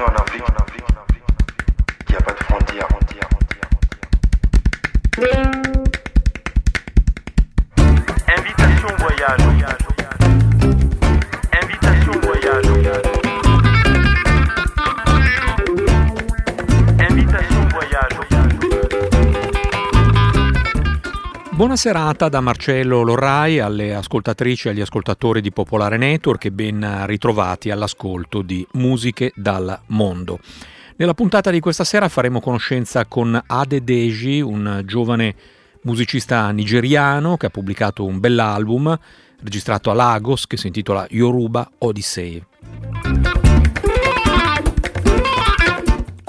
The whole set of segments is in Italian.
Bienvenue en Afrique. Il n'y a pas de frontières. Invitation voyage. Buona serata da Marcello Lorrai alle ascoltatrici e agli ascoltatori di Popolare Network e ben ritrovati all'ascolto di Musiche dal Mondo. Nella puntata di questa sera faremo conoscenza con Ade Deji, un giovane musicista nigeriano che ha pubblicato un bell'album registrato a Lagos che si intitola Yoruba Odyssey.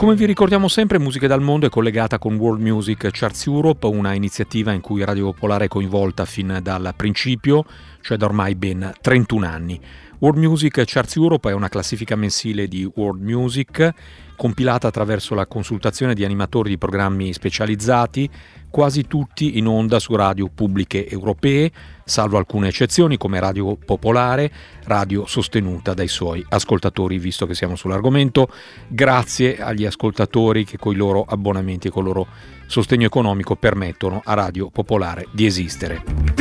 Come vi ricordiamo sempre, Musiche dal Mondo è collegata con World Music Charts Europe, una iniziativa in cui Radio Popolare è coinvolta fin dal principio, cioè da ormai ben 31 anni. World Music Charts Europe è una classifica mensile di World Music compilata attraverso la consultazione di animatori di programmi specializzati, quasi tutti in onda su radio pubbliche europee, salvo alcune eccezioni come Radio Popolare, radio sostenuta dai suoi ascoltatori, visto che siamo sull'argomento. Grazie agli ascoltatori che con i loro abbonamenti e con il loro sostegno economico permettono a Radio Popolare di esistere.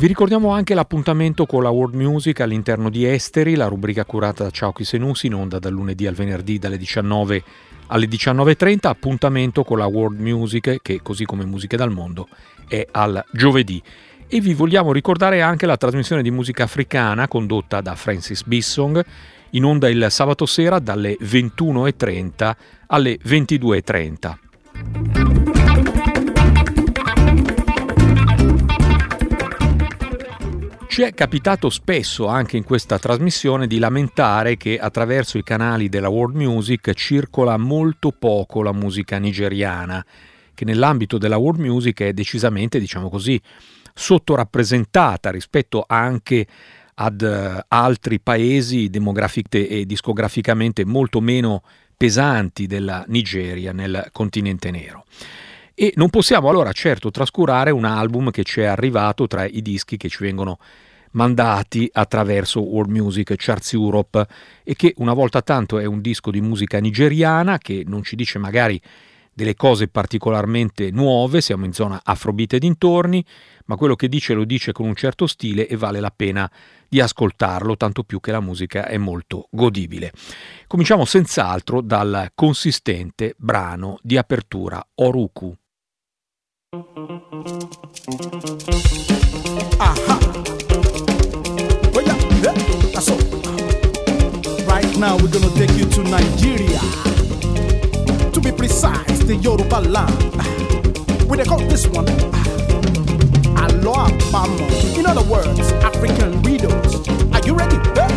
Vi ricordiamo anche l'appuntamento con la World Music all'interno di Esteri, la rubrica curata da Ciao Chi Senusi, in onda dal lunedì al venerdì dalle 19 alle 19.30, appuntamento con la World Music che, così come Musiche dal Mondo, è al giovedì. E vi vogliamo ricordare anche la trasmissione di musica africana condotta da Francis Bissong, in onda il sabato sera dalle 21.30 alle 22.30. Ci è capitato spesso anche in questa trasmissione di lamentare che attraverso i canali della world music circola molto poco la musica nigeriana, che nell'ambito della world music è decisamente, diciamo così, sottorappresentata rispetto anche ad uh, altri paesi demograficamente e discograficamente molto meno pesanti della Nigeria nel continente nero. E non possiamo allora certo trascurare un album che ci è arrivato tra i dischi che ci vengono mandati attraverso World Music Charts Europe e che una volta tanto è un disco di musica nigeriana che non ci dice magari delle cose particolarmente nuove, siamo in zona afrobeat e dintorni, ma quello che dice lo dice con un certo stile e vale la pena di ascoltarlo, tanto più che la musica è molto godibile. Cominciamo senz'altro dal consistente brano di apertura Oruku. Now we're gonna take you to Nigeria. To be precise, the Yoruba land. We they call this one Alo Abamo. In other words, African riddles. Are you ready?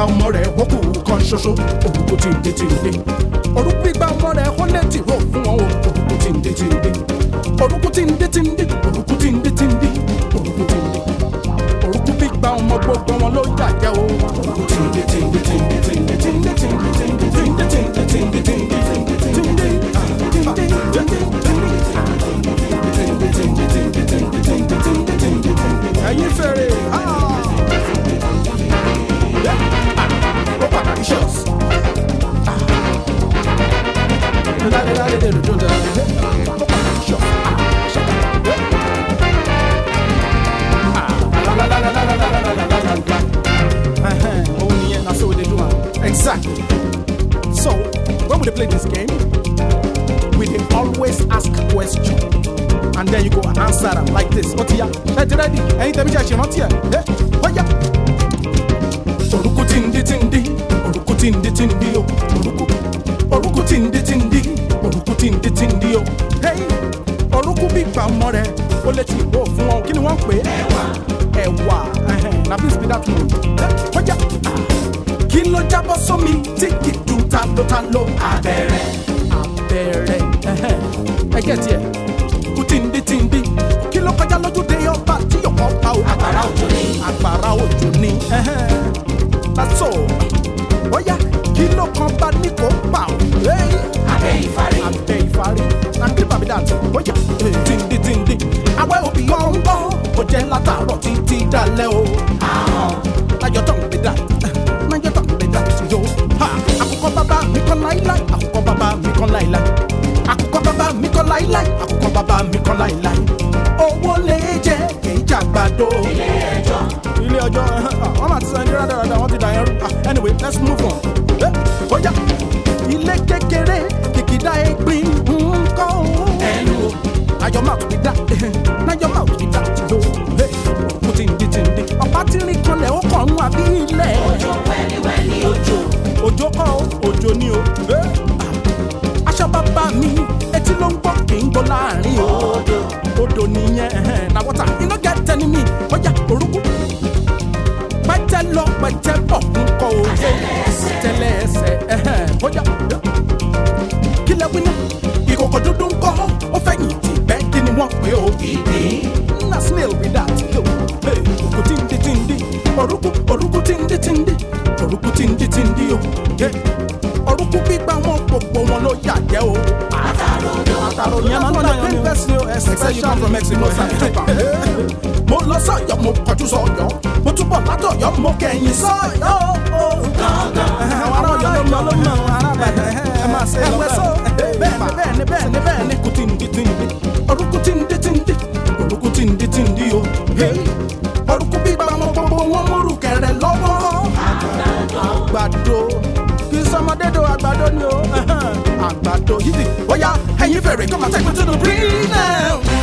Orúkú bí gba ọmọ rẹ̀ ó kù kan ṣoṣo orúkú tí ń dé tí ń dé. Orúkú bí gba ọmọ rẹ̀ ó lé tìró fún wọn o orúkú tí ń dé tí ń dé. Orúkú tí ń dé tí ń dé orúkú tí ń dé tí ń dé orúkú tí ń dé. Orúkú bí gba ọmọ gbogbo wọn ló yàjẹ́ o. Orúkú tí ń dé tí ń dé tí ń dé tí ń dé tí ń dé tí ń dé tí ń dé tí ń dé tí ń dé tí ń dé tí ń dé tí ń dé tí ń dé tí ń dé Exactly. So, when we play this game, we they always ask questions. And then you go and answer them like this. Not here? Eh? Tindi tindi. Oruku tindi tindi. Oh. Oruku. Oruku tindi tindi. Ń dí o orúkú bí ìgbà ọmọ rẹ ó lè ti ìbò fún wọn kí ni wọ́n pè é. ẹ̀wà ẹ̀wà na please be that one. wáyà. kí ló jábọ́ sómi tí kì í dùn ta ló ta ló. abẹ́rẹ́ abẹ́rẹ́ ẹ̀hẹ̀n, ẹ gẹ̀ tiẹ̀ kú tìǹdì tìǹdì kí ló kọjá lójúde ọba tí yọkọ pa o. àgbàrá òjò ni. àgbàrá òjò ni. that's all. bóyá kí ló kan bá ní kó pa o. abẹ́ ìfarí. Bóyá tìǹdì tìǹdì. àwẹ̀ òbí gbọ̀ngbọ̀n kò jẹ́ látàárọ̀ títí dalẹ̀ o. lájọ tó ń gbé dà lájọ tó ń gbé dà yóò. àkùkọ bàbá mi kan láíláí àkùkọ bàbá mi kan láíláí àkùkọ bàbá mi kan láíláí àkùkọ bàbá mi kan láíláí owó lè jẹ èyí jàgbàdo. ilé ẹjọ́. ilé ẹjọ́ wọ́n máa ti sọ ẹni rádaràda wọ́n ti dà yẹn rú Ah, anyway let's move on. Eh, yeah. Now what I you no get any me. Oh yeah, orugu. Pẹ̀tẹ̀ lọ pẹ̀tẹ̀ bọ̀ nkọ òfò. Tẹ̀lẹ̀ ẹsẹ̀ oh yeah. Kílẹ̀ wí ní ìkòkò dúdú ńkọ́ ó fẹ̀yìntì bẹ́ẹ̀ kí ni wọ́n pè ó. ní o ẹsẹ̀ sẹ́yìn from Mexico sàkóso. mo lọ sọ́yọ́ mo kọjú sọ́yọ́ mo túbọ̀ látọ̀yọ́ mo kẹ̀yìn sọ́yọ́. àwọn ará ọ̀yọ́ ló mọ ló mọ àwọn ará àbàdàn ẹ máa ṣe lọ́gbà. bẹ́ẹ̀ni bẹ́ẹ̀ni bẹ́ẹ̀ni bẹ́ẹ̀ni kùtìǹdì tìǹdì orúkú tìǹdì tìǹdì orúkú tìǹdì tìǹdì o. orúkú bíbá wọn gbogbo wọn múrù kẹrẹ lọ́wọ́. àgbàdo kì í sọmọdé do àgbàdo ni o àgbàdo yìí bóyá ẹ̀yin fèrè kọ́ máa tẹ́gbẹ́ tó lọ bí náà.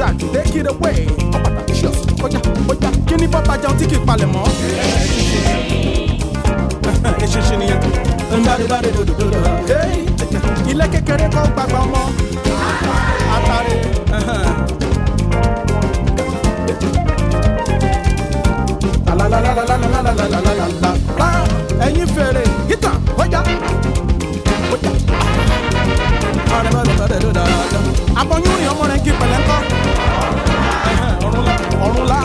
ṣàdédé kiri wẹ̀ ọ̀pàtà ṣíọ̀sì kọjá kọjá kí ní bọ́ta jẹun tí kì í palẹ̀ mọ́. eṣinṣin nìyẹn kù. nbàdúbàdú dòdòdò. ilé kékeré kọ́ gbàgbà ọmọ. àtàrí. ẹ̀yin fèrè gítà kọjá.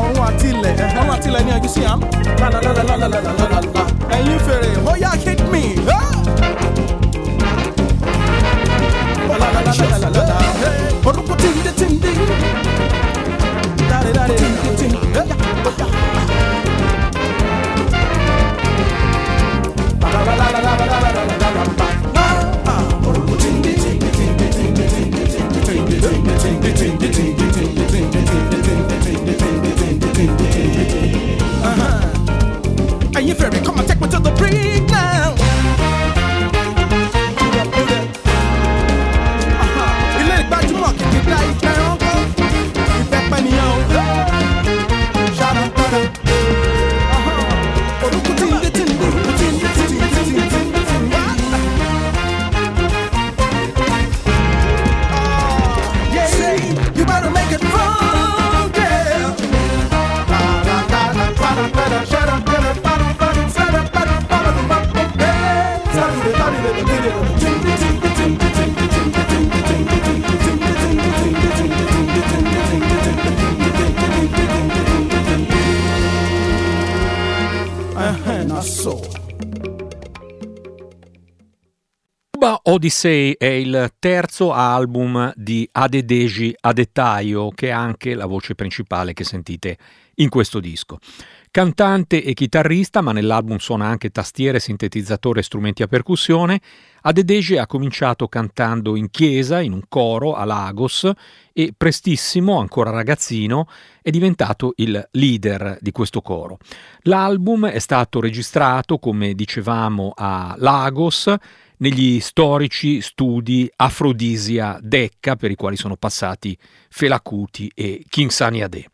ọ̀run àtilẹ̀ ọ̀run àtilẹ̀ ní ẹjú sí àm. lálàlálàlàlàlàlà ẹ̀yin fèrè ó yá hit me. Odyssey è il terzo album di Adedeji Adetaio, che è anche la voce principale che sentite in questo disco. Cantante e chitarrista, ma nell'album suona anche tastiere, sintetizzatore e strumenti a percussione, Adedeji ha cominciato cantando in chiesa, in un coro a Lagos e prestissimo, ancora ragazzino, è diventato il leader di questo coro. L'album è stato registrato, come dicevamo, a Lagos, negli storici studi Afrodisia Decca, per i quali sono passati Fela Kuti e King Sani Ade.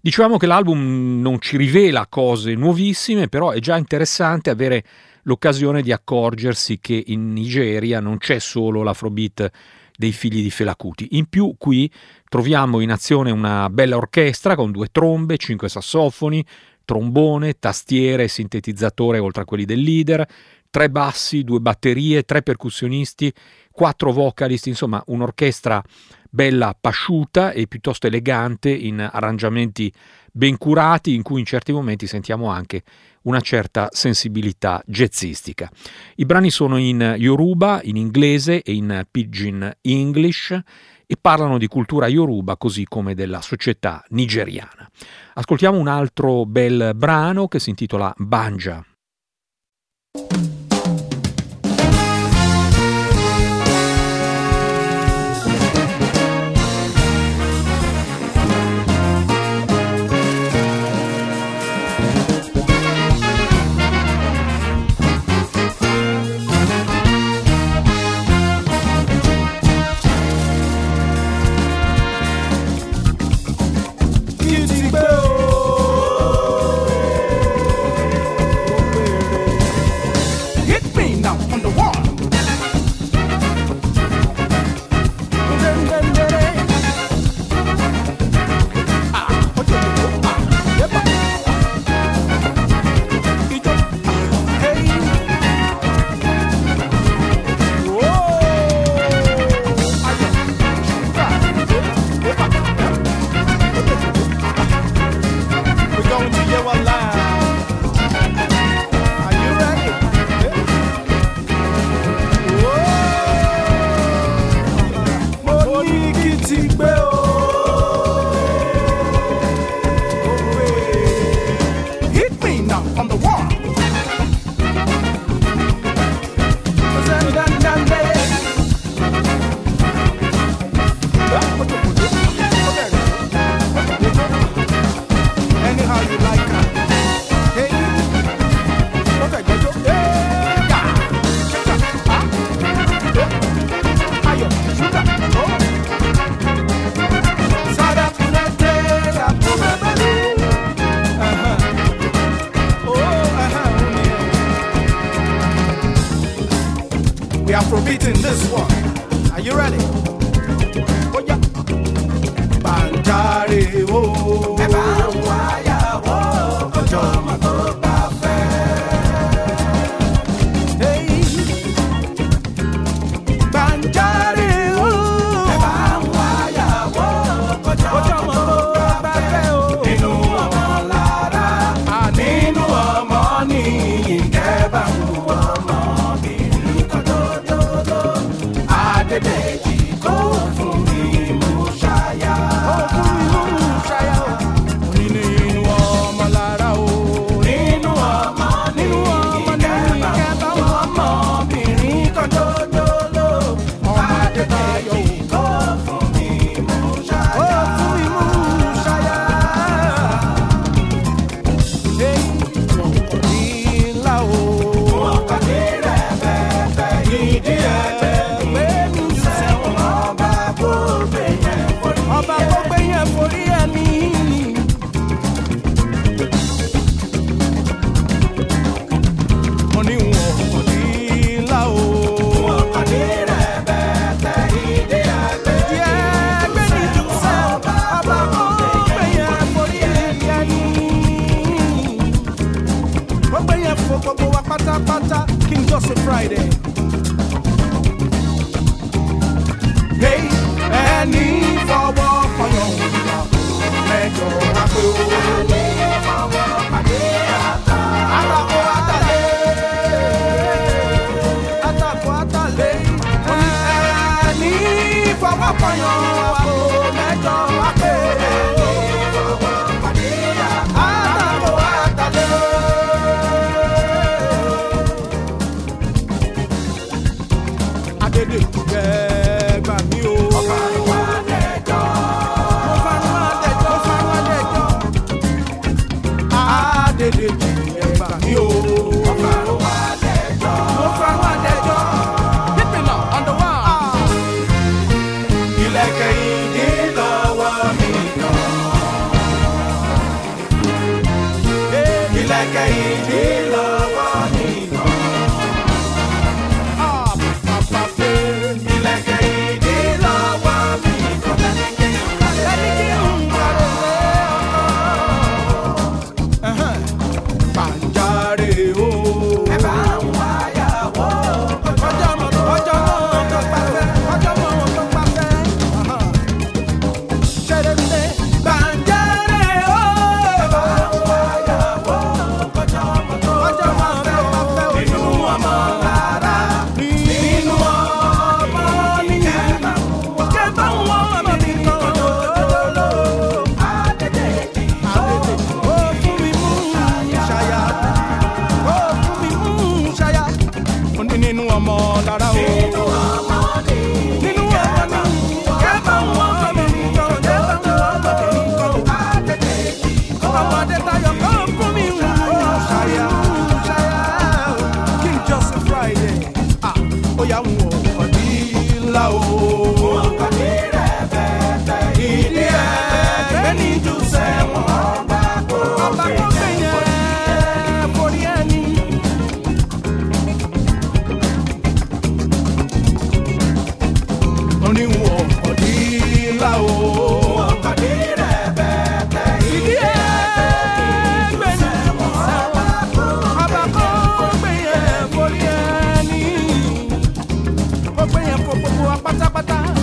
Dicevamo che l'album non ci rivela cose nuovissime, però è già interessante avere l'occasione di accorgersi che in Nigeria non c'è solo l'afrobeat dei figli di Fela Kuti. In più qui troviamo in azione una bella orchestra con due trombe, cinque sassofoni, trombone, tastiere sintetizzatore oltre a quelli del leader, tre bassi, due batterie, tre percussionisti, quattro vocalist, insomma un'orchestra bella pasciuta e piuttosto elegante in arrangiamenti ben curati in cui in certi momenti sentiamo anche una certa sensibilità jazzistica. I brani sono in Yoruba, in inglese e in Pidgin English e parlano di cultura Yoruba così come della società nigeriana. Ascoltiamo un altro bel brano che si intitola Banja. Wagoa Pata Pata, King Joseph Friday. Hey, and if I walk on your make your make your cair é de Bobo bobo bata bata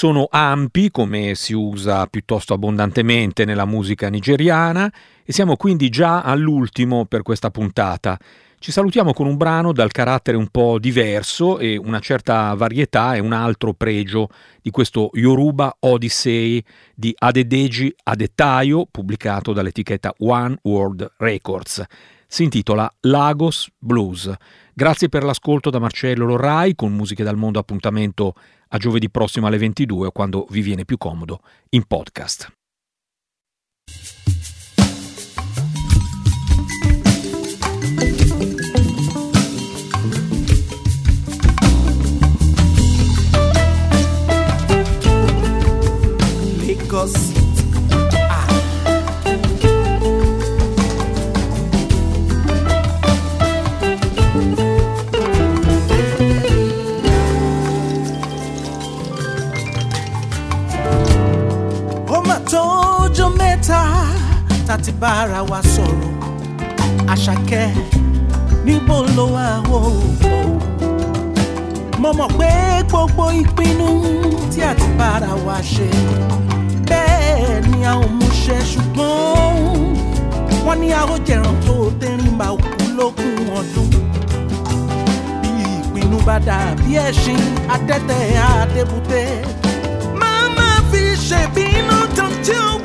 sono ampi, come si usa piuttosto abbondantemente nella musica nigeriana, e siamo quindi già all'ultimo per questa puntata. Ci salutiamo con un brano dal carattere un po' diverso e una certa varietà e un altro pregio di questo Yoruba Odyssey di Adedeji Adetayo, pubblicato dall'etichetta One World Records. Si intitola Lagos Blues. Grazie per l'ascolto da Marcello Lorrai con Musiche dal Mondo appuntamento a giovedì prossimo alle 22 o quando vi viene più comodo in podcast. Tá ti bára wa sọ̀rọ̀ àṣàkẹ́ níbo ló wà ó. mo mọ̀ pé gbogbo ìpinnu tí a ti bára wa ṣe bẹ́ẹ̀ ni a ò múṣẹ ṣùgbọ́n wọ́n ní a ó jẹ̀ràn tó tẹ́rìn máa kú lókun ọdún bí ìpinnu bá dà bí ẹṣin adẹ́tẹ̀ adébúté máa máa fi ṣèbínú don't you worry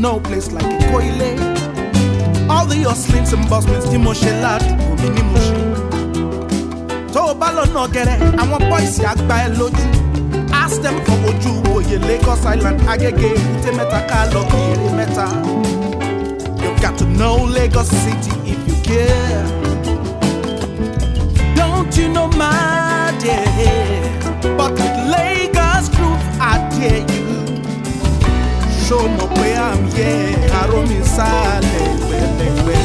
no place like Ikoile. All the hustlings and bustlings, ni mo ṣe ládùúgbò mi ní mo ṣe. Tó o bá lọ́nà gẹ̀rẹ́, àwọn bọ́ìsì àgbà lójú. Ask them for ojú òye Lagos Island, Agége, Èbúté mẹ́ta ká lọ mẹ́ta. You got to know Lagos City if you care. Don't you know my dear? But with Lagos groove, I dare you show mo pé à ń yẹ àròmísà lẹ́gbẹ̀lẹ́gbẹ̀.